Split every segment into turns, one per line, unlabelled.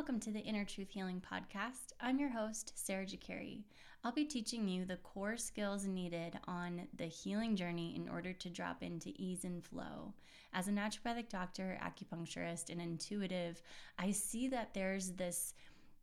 Welcome to the Inner Truth Healing Podcast. I'm your host, Sarah Ghekiere. I'll be teaching you the core skills needed on the healing journey in order to drop into ease and flow. As a naturopathic doctor, acupuncturist, and intuitive, I see that there's this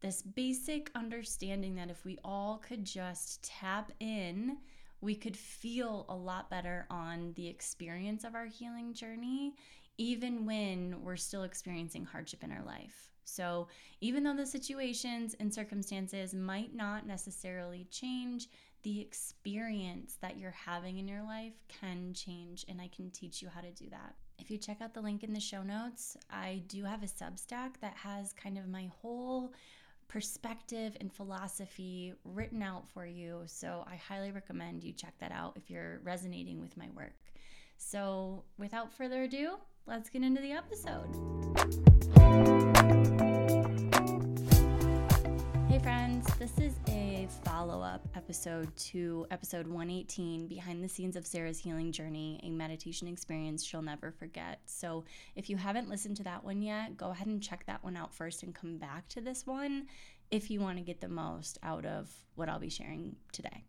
this basic understanding that if we all could just tap in, we could feel a lot better on the experience of our healing journey, even when we're still experiencing hardship in our life. So, even though the situations and circumstances might not necessarily change, the experience that you're having in your life can change, and I can teach you how to do that. If you check out the link in the show notes, I do have a Substack that has kind of my whole perspective and philosophy written out for you. So, I highly recommend you check that out if you're resonating with my work. So, without further ado, let's get into the episode. Hey, friends, this is a follow up episode to episode 118 Behind the Scenes of Sarah's Healing Journey, a meditation experience she'll never forget. So, if you haven't listened to that one yet, go ahead and check that one out first and come back to this one if you want to get the most out of what I'll be sharing today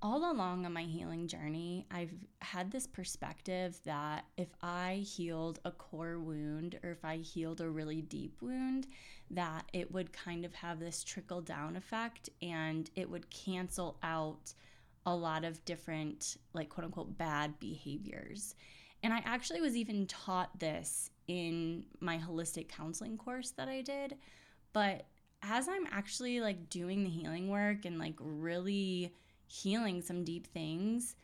all along on my healing journey, I've had this perspective that if I healed a core wound or if I healed a really deep wound, that it would kind of have this trickle down effect and it would cancel out a lot of different, like quote unquote, bad behaviors. And I actually was even taught this in my holistic counseling course that I did. But as I'm actually like doing the healing work and like really healing some deep things,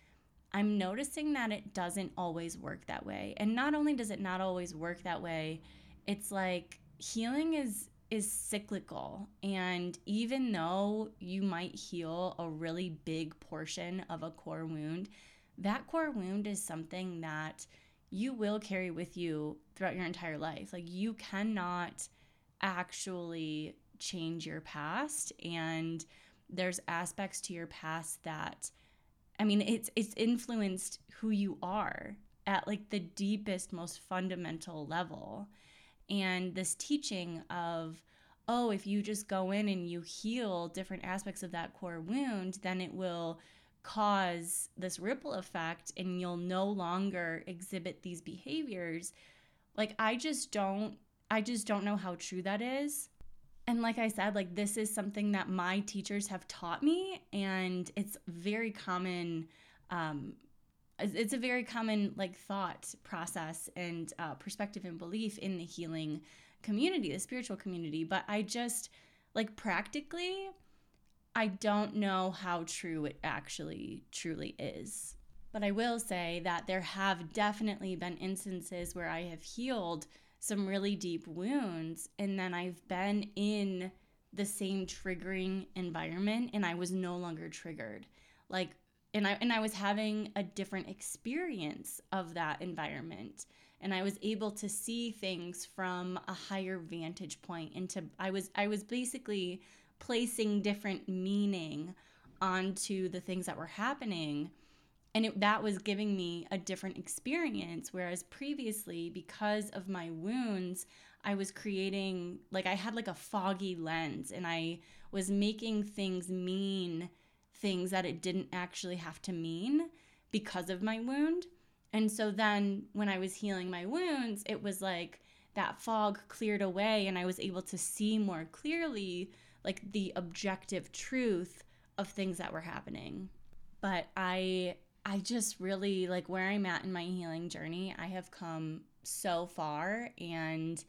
I'm noticing that it doesn't always work that way. And not only does it not always work that way, it's like healing is is cyclical and even though you might heal a really big portion of a core wound, that core wound is something that you will carry with you throughout your entire life. Like you cannot actually change your past and there's aspects to your past that I mean it's it's influenced who you are at like the deepest most fundamental level. And this teaching of oh, if you just go in and you heal different aspects of that core wound, then it will cause this ripple effect and you'll no longer exhibit these behaviors. Like I just don't I just don't know how true that is and like I said, like this is something that my teachers have taught me, and it's very common. Um, it's a very common like thought process and uh, perspective and belief in the healing community, the spiritual community. But I just like practically, I don't know how true it actually truly is. But I will say that there have definitely been instances where I have healed some really deep wounds and then I've been in the same triggering environment and I was no longer triggered. Like and I and I was having a different experience of that environment and I was able to see things from a higher vantage point into I was I was basically placing different meaning onto the things that were happening and it, that was giving me a different experience whereas previously because of my wounds i was creating like i had like a foggy lens and i was making things mean things that it didn't actually have to mean because of my wound. And so then when i was healing my wounds it was like that fog cleared away and i was able to see more clearly like the objective truth of things that were happening. But i I just really like where I'm at in my healing journey. I have come so far and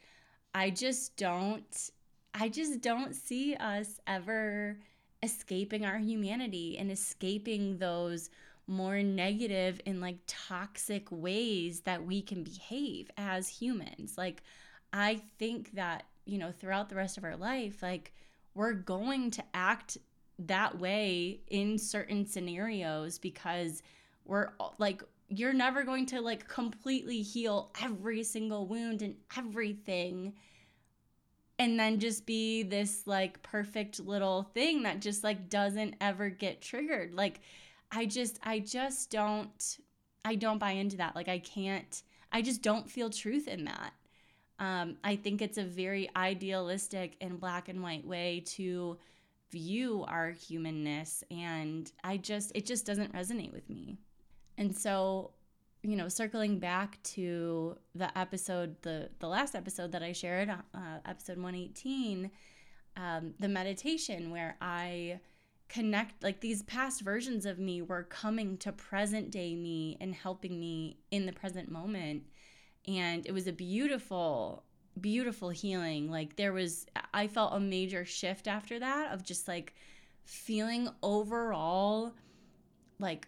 I just don't I just don't see us ever escaping our humanity and escaping those more negative and like toxic ways that we can behave as humans. Like I think that, you know, throughout the rest of our life, like we're going to act that way in certain scenarios because we're like you're never going to like completely heal every single wound and everything and then just be this like perfect little thing that just like doesn't ever get triggered like i just i just don't i don't buy into that like i can't i just don't feel truth in that Um, I think it's a very idealistic and black and white way to view our humanness. And I just, it just doesn't resonate with me. And so, you know, circling back to the episode, the, the last episode that I shared, uh, episode 118, um, the meditation where I connect, like these past versions of me were coming to present day me and helping me in the present moment. And it was a beautiful, beautiful healing. Like there was, I felt a major shift after that of just like feeling overall like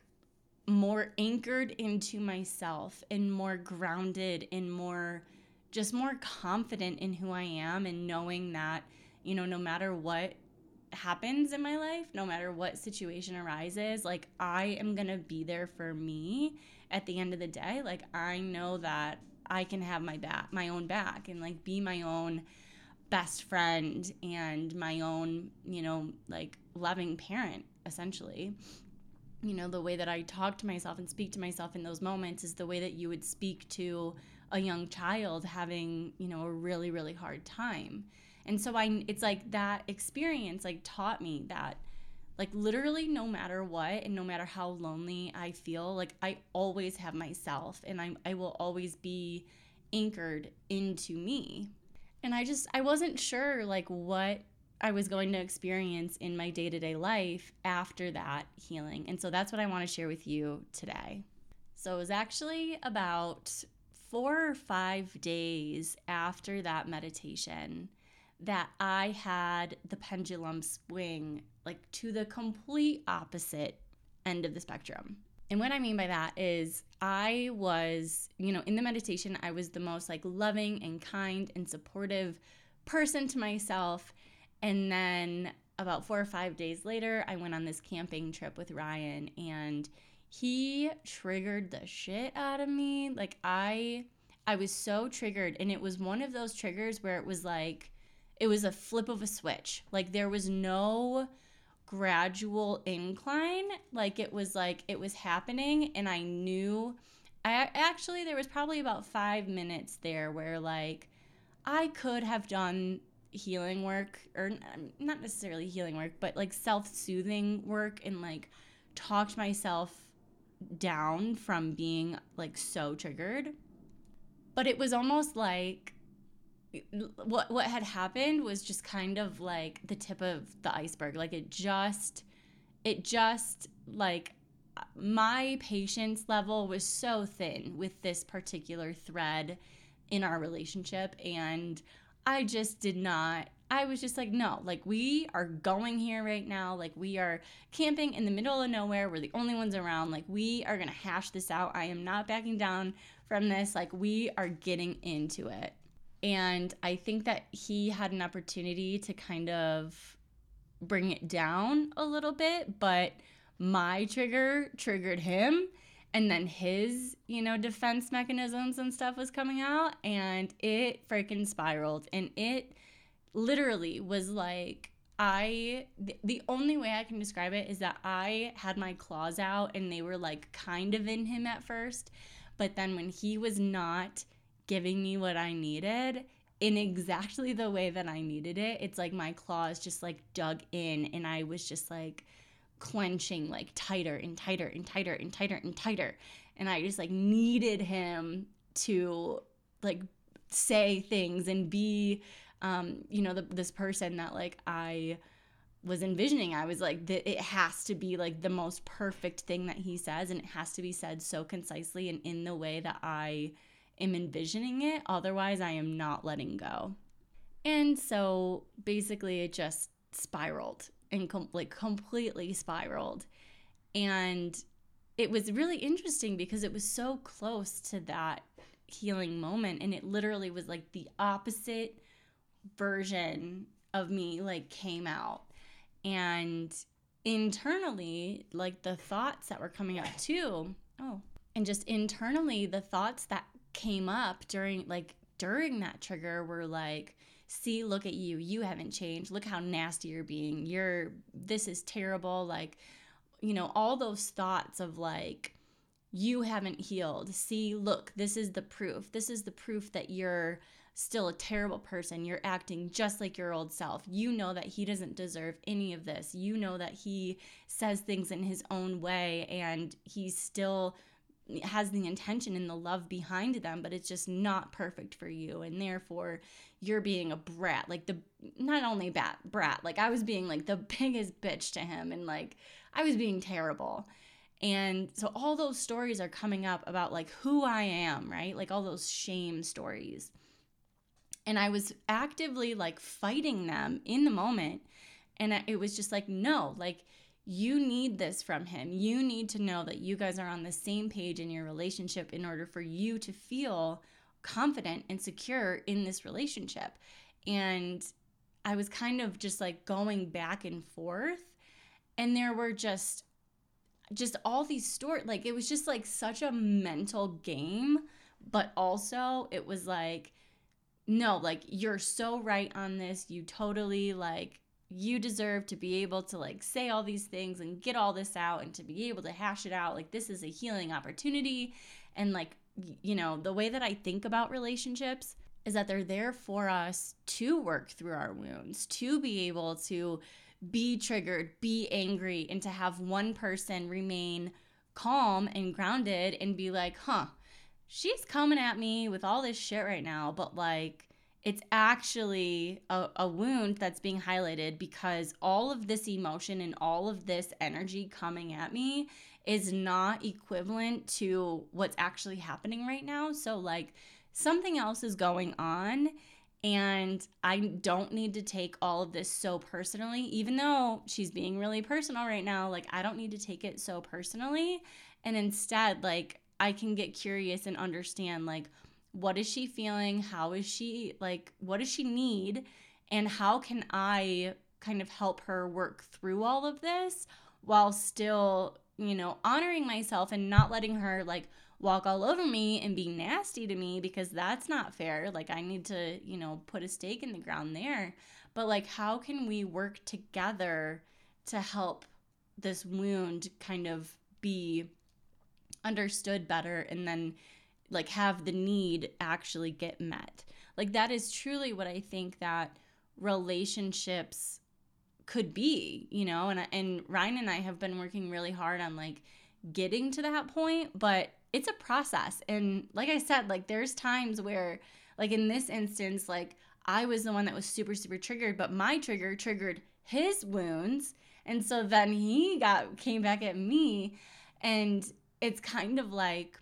more anchored into myself and more grounded and more just more confident in who I am and knowing that you know, no matter what happens in my life, no matter what situation arises, like I am going to be there for me at the end of the day. Like I know that I can have my back, my own back and like be my own best friend and my own, you know, like loving parent essentially. You know, the way that I talk to myself and speak to myself in those moments is the way that you would speak to a young child having, you know, a really really hard time and so I it's like that experience like taught me that like literally no matter what and no matter how lonely I feel, like I always have myself and I I will always be anchored into me. And I just I wasn't sure like what I was going to experience in my day-to-day life after that healing. And so that's what I want to share with you today. So it was actually about 4 or 5 days after that meditation that I had the pendulum swing like to the complete opposite end of the spectrum. And what I mean by that is I was, you know, in the meditation, I was the most like loving and kind and supportive person to myself. And then about four or five days later, I went on this camping trip with Ryan and he triggered the shit out of me. Like I I was so triggered and it was one of those triggers where it was like it was a flip of a switch. Like there was no gradual incline. Like it was like it was happening and I knew I actually there was probably about 5 minutes there where like I could have done healing work or um, not necessarily healing work, but like self-soothing work and like talked myself down from being like so triggered. But it was almost like what what had happened was just kind of like the tip of the iceberg like it just it just like my patience level was so thin with this particular thread in our relationship and I just did not I was just like no like we are going here right now. Like we are camping in the middle of nowhere. We're the only ones around. Like we are going to hash this out. I am not backing down from this. Like we are getting into it. And I think that he had an opportunity to kind of bring it down a little bit, but my trigger triggered him. And then his, you know, defense mechanisms and stuff was coming out, and it freaking spiraled. And it literally was like, I, the only way I can describe it is that I had my claws out and they were like kind of in him at first. But then when he was not giving me what I needed in exactly the way that I needed it. It's like my claws just like dug in and I was just like clenching like tighter and tighter and tighter and tighter and tighter. And I just like needed him to like say things and be um you know the, this person that like I was envisioning i was like that it has to be like the most perfect thing that he says and it has to be said so concisely and in the way that i am envisioning it. Otherwise, I am not letting go. And so basically, it just spiraled and com- like completely spiraled. And it was really interesting because it was so close to that healing moment. And it literally was like the opposite version of me, like, came out. And internally, like the thoughts that were coming up too. Oh, and just internally, the thoughts that came up during like during that trigger were like see look at you you haven't changed look how nasty you're being you're this is terrible like you know all those thoughts of like you haven't healed see look this is the proof this is the proof that you're still a terrible person. You're acting just like your old self. You know that he doesn't deserve any of this. You know that he says things in his own way and he's still has the intention and the love behind them, but it's just not perfect for you. And therefore, you're being a brat. Like, the not only bat, brat, like, I was being like the biggest bitch to him and like I was being terrible. And so all those stories are coming up about like who I am, right? Like all those shame stories and I was actively like fighting them in the moment. And it was just like, no, like you need this from him. You need to know that you guys are on the same page in your relationship in order for you to feel confident and secure in this relationship. And I was kind of just like going back and forth. And there were just just all these stories like it was just like such a mental game but also it was like no, like you're so right on this. You totally like you deserve to be able to like say all these things and get all this out and to be able to hash it out. Like this is a healing opportunity and like you know, the way that I think about relationships is that they're there for us to work through our wounds, to be able to be triggered, be angry, and to have one person remain calm and grounded and be like, huh, she's coming at me with all this shit right now, but like it's actually a, a, wound that's being highlighted because all of this emotion and all of this energy coming at me is not equivalent to what's actually happening right now. So, like, something else is going on, and I don't need to take all of this so personally, even though she's being really personal right now. Like, I don't need to take it so personally. And instead, like, I can get curious and understand like what is she feeling? How is she like what does she need? And how can I kind of help her work through all of this while still, you know, honoring myself and not letting her like walk all over me and be nasty to me because that's not fair. Like I need to, you know, put a stake in the ground there. But like how can we work together to help this wound kind of be understood better and then like have the need actually get met. Like that is truly what I think that relationships could be, you know, and and Ryan and I have been working really hard on like getting to that point, but it's a process. And like I said, like there's times where like in this instance like I was the one that was super super triggered, but my trigger triggered his wounds, and so then he got came back at me and it's kind of like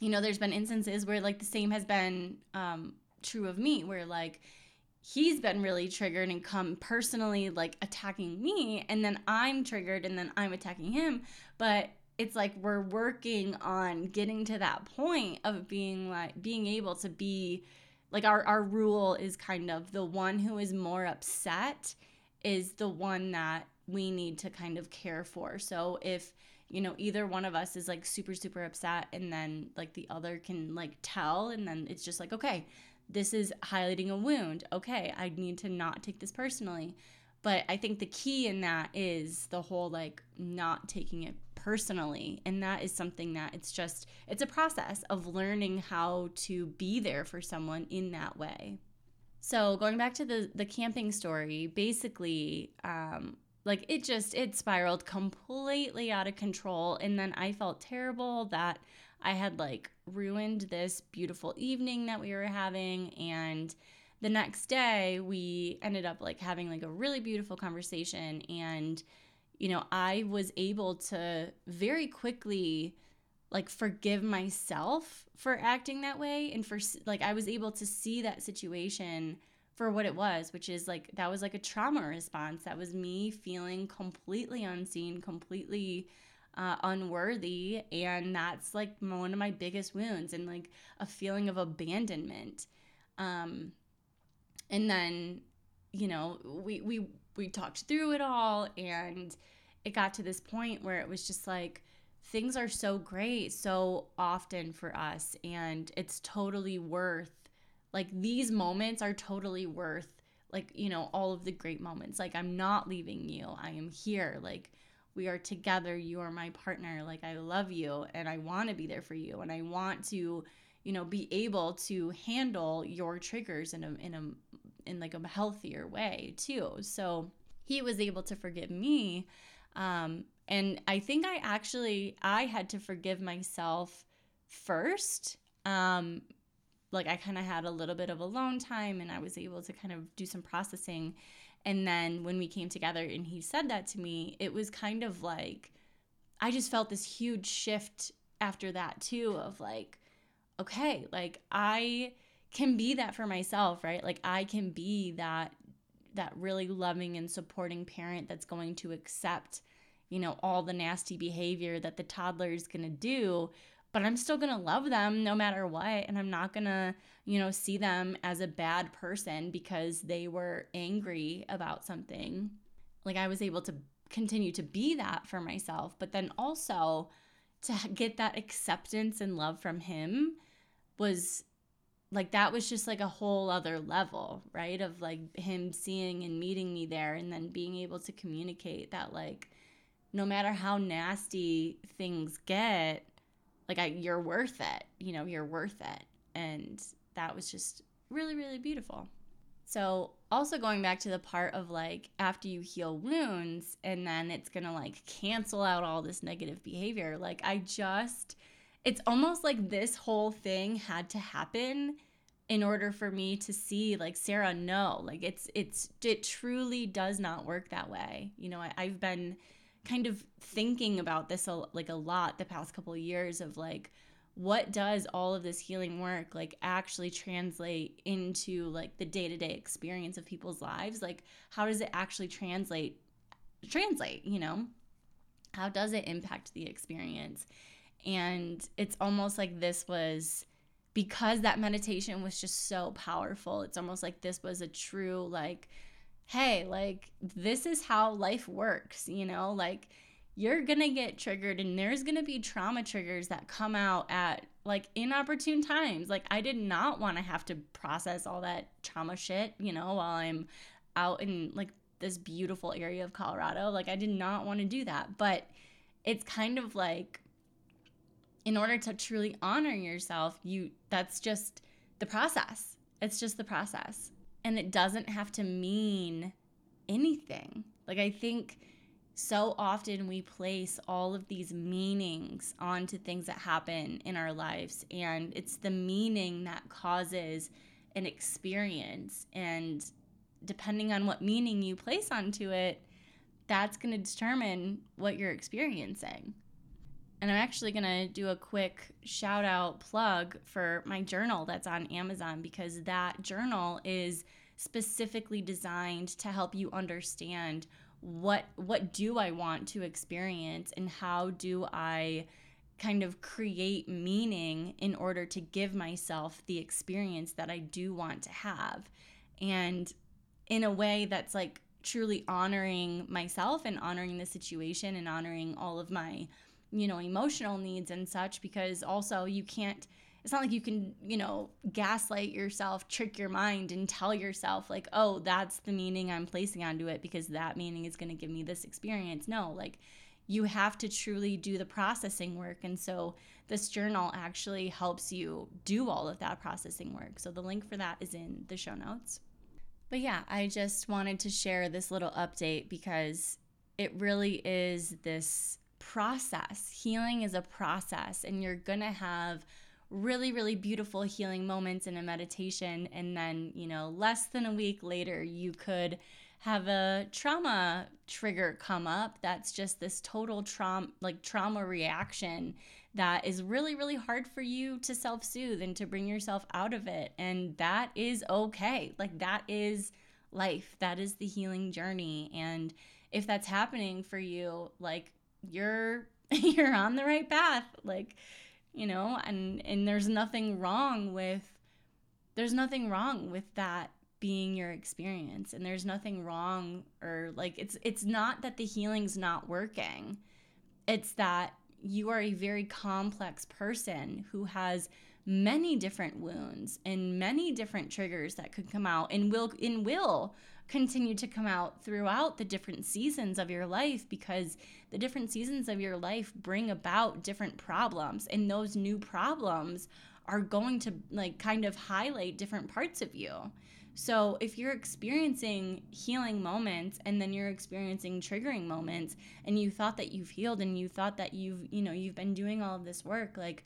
you know there's been instances where like the same has been um, true of me where like he's been really triggered and come personally like attacking me and then i'm triggered and then i'm attacking him. But it's like we're working on getting to that point of being like being able to be like our our rule is kind of the one who is more upset is the one that we need to kind of care for. So if you know either one of us is like super super upset and then like the other can like tell and then it's just like okay this is highlighting a wound. Okay i need to not take this personally. But i think the key in that is the whole like not taking it personally. And that is something that it's just it's a process of learning how to be there for someone in that way. So going back to the the camping story basically um, like it just it spiraled completely out of control and then I felt terrible that I had like ruined this beautiful evening that we were having and the next day we ended up like having like a really beautiful conversation and you know I was able to very quickly like forgive myself for acting that way and for like I was able to see that situation for what it was, which is like that was like a trauma response. That was me feeling completely unseen, completely uh, unworthy. And that's like one of my biggest wounds and like a feeling of abandonment. Um, and then, you know, we, we, we talked through it all and it got to this point where it was just like, things are so great so often for us and it's totally worth like these moments are totally worth like you know all of the great moments like i'm not leaving you i am here like we are together you are my partner like i love you and i want to be there for you and i want to you know, be able to handle your triggers in a in a in like a healthier way too. So he was able to forgive me. Um, and I think I actually I had to forgive myself first. Um, like I kind of had a little bit of alone time and I was able to kind of do some processing. And then when we came together and he said that to me, it was kind of like I just felt this huge shift after that too of like okay, like I can be that for myself, right? Like I can be that that really loving and supporting parent that's going to accept, you know, all the nasty behavior that the toddler is going to do, but I'm still going to love them no matter what and I'm not going to, you know, see them as a bad person because they were angry about something. Like I was able to continue to be that for myself, but then also to get that acceptance and love from him was like that was just like a whole other level, right? Of like him seeing and meeting me there and then being able to communicate that like no matter how nasty things get, like I you're worth it. You know, you're worth it. And that was just really really beautiful. So, also going back to the part of like after you heal wounds and then it's to like cancel out all this negative behavior, like I just it's almost like this whole thing had to happen in order for me to see like sarah no like it's it's it truly does not work that way you know I, i've been kind of thinking about this a, like a lot the past couple years of like what does all of this healing work like actually translate into like the day-to-day experience of people's lives like how does it actually translate translate you know how does it impact the experience and it's almost like this was because that meditation was just so powerful. It's almost like this was a true, like, hey, like, this is how life works, you know? Like, you're gonna get triggered, and there's gonna be trauma triggers that come out at like inopportune times. Like, I did not wanna have to process all that trauma shit, you know, while I'm out in like this beautiful area of Colorado. Like, I did not wanna do that. But it's kind of like, in order to truly honor yourself, you that's just the process. It's just the process. And it doesn't have to mean anything. Like I think so often we place all of these meanings onto things that happen in our lives and it's the meaning that causes an experience and depending on what meaning you place onto it that's going to determine what you're experiencing and I'm actually going to do a quick shout out plug for my journal that's on Amazon because that journal is specifically designed to help you understand what what do I want to experience and how do I kind of create meaning in order to give myself the experience that I do want to have. And in a way that's like truly honoring myself and honoring the situation and honoring all of my you know, emotional needs and such because also you can't it's not like you can, you know, gaslight yourself, trick your mind and tell yourself like, "Oh, that's the meaning I'm placing onto it because that meaning is going to give me this experience." No, like you have to truly do the processing work. And so this journal actually helps you do all of that processing work. So the link for that is in the show notes. But yeah, I just wanted to share this little update because it really is this process. Healing is a process, and you're going to have really, really beautiful healing moments in a meditation. And then, you know, less than a week later, you could have a trauma trigger come up that's just this total trauma like trauma reaction that is really really hard for you to self-soothe and to bring yourself out of it and that is okay like that is life that is the healing journey and if that's happening for you like you're you're on the right path like you know and and there's nothing wrong with there's nothing wrong with that being your experience and there's nothing wrong or like it's it's not that the healing's not working. It's that you are a very complex person who has many different wounds and many different triggers that could come out and will and will continue to come out throughout the different seasons of your life because the different seasons of your life bring about different problems and those new problems are going to like kind of highlight different parts of you. So if you're experiencing healing moments and then you're experiencing triggering moments and you thought that you've healed and you thought that you've, you know, you've been doing all of this work, like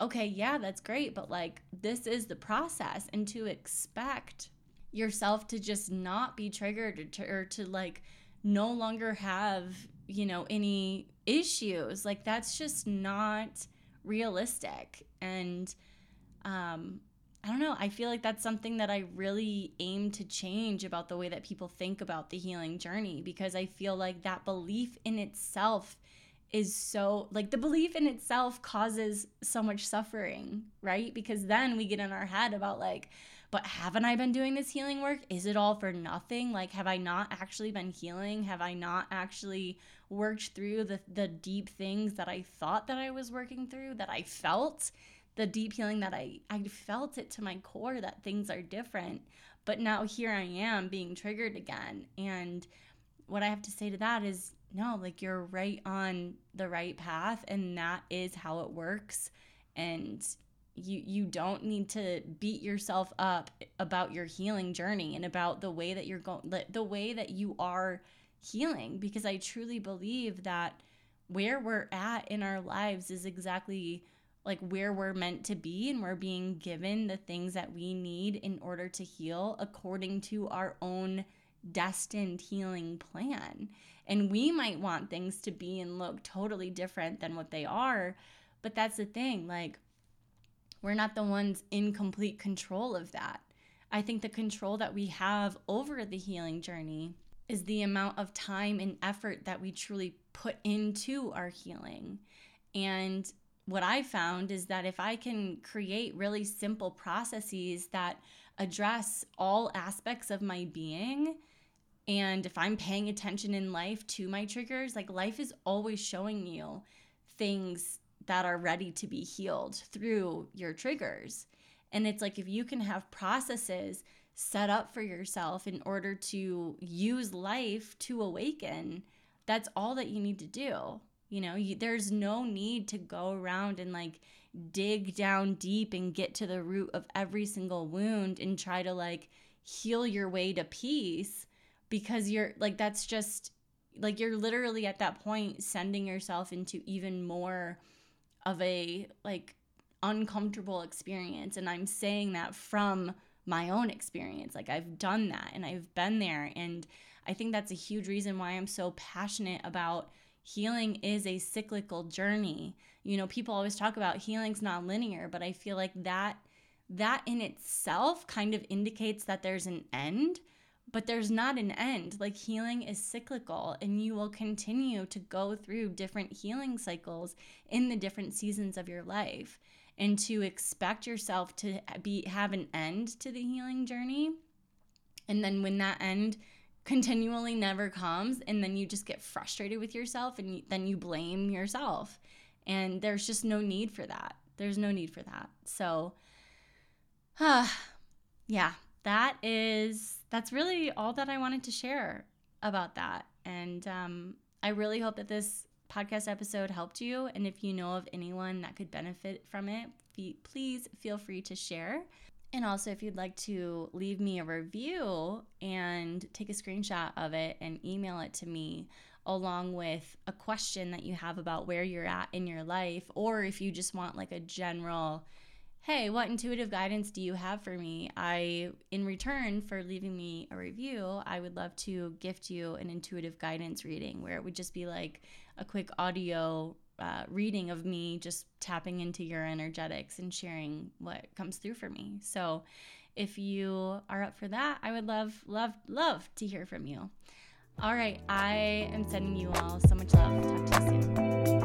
okay, yeah, that's great, but like this is the process and to expect yourself to just not be triggered or to, or to like no longer have, you know, any issues, like that's just not realistic. And um I don't know. I feel like that's something that I really aim to change about the way that people think about the healing journey because I feel like that belief in itself is so like the belief in itself causes so much suffering, right? Because then we get in our head about like, but haven't I been doing this healing work? Is it all for nothing? Like, have I not actually been healing? Have I not actually worked through the, the deep things that I thought that I was working through, that I felt? the deep healing that I I felt it to my core that things are different. But now here I am being triggered again. And what I have to say to that is no, like you're right on the right path and that is how it works. And you you don't need to beat yourself up about your healing journey and about the way that you're going the way that you are healing because I truly believe that where we're at in our lives is exactly like where we're meant to be and we're being given the things that we need in order to heal according to our own destined healing plan. And we might want things to be and look totally different than what they are, but that's the thing, like we're not the ones in complete control of that. I think the control that we have over the healing journey is the amount of time and effort that we truly put into our healing. And what I found is that if I can create really simple processes that address all aspects of my being, and if I'm paying attention in life to my triggers, like life is always showing you things that are ready to be healed through your triggers. And it's like if you can have processes set up for yourself in order to use life to awaken, that's all that you need to do. You know, you, there's no need to go around and like dig down deep and get to the root of every single wound and try to like heal your way to peace because you're like, that's just like you're literally at that point sending yourself into even more of a like uncomfortable experience. And I'm saying that from my own experience. Like I've done that and I've been there. And I think that's a huge reason why I'm so passionate about healing is a cyclical journey. You know, people always talk about healing's not linear, but I feel like that that in itself kind of indicates that there's an end, but there's not an end. Like healing is cyclical and you will continue to go through different healing cycles in the different seasons of your life. And to expect yourself to be have an end to the healing journey and then when that end continually never comes and then you just get frustrated with yourself and then you blame yourself and there's just no need for that there's no need for that so uh, yeah that is that's really all that i wanted to share about that. And um, i really hope that this podcast episode helped you. And if you know of anyone that could benefit from it please feel free to share. And also, if you'd like to leave me a review and take a screenshot of it and email it to me, along with a question that you have about where you're at in your life, or if you just want like a general, hey, what intuitive guidance do you have for me? I, in return for leaving me a review, I would love to gift you an intuitive guidance reading where it would just be like a quick audio uh, reading of me just tapping into your energetics and sharing what comes through for me. So, if you are up for that, I would love, love, love to hear from you. All right, I am sending you all so much love. Talk to you soon.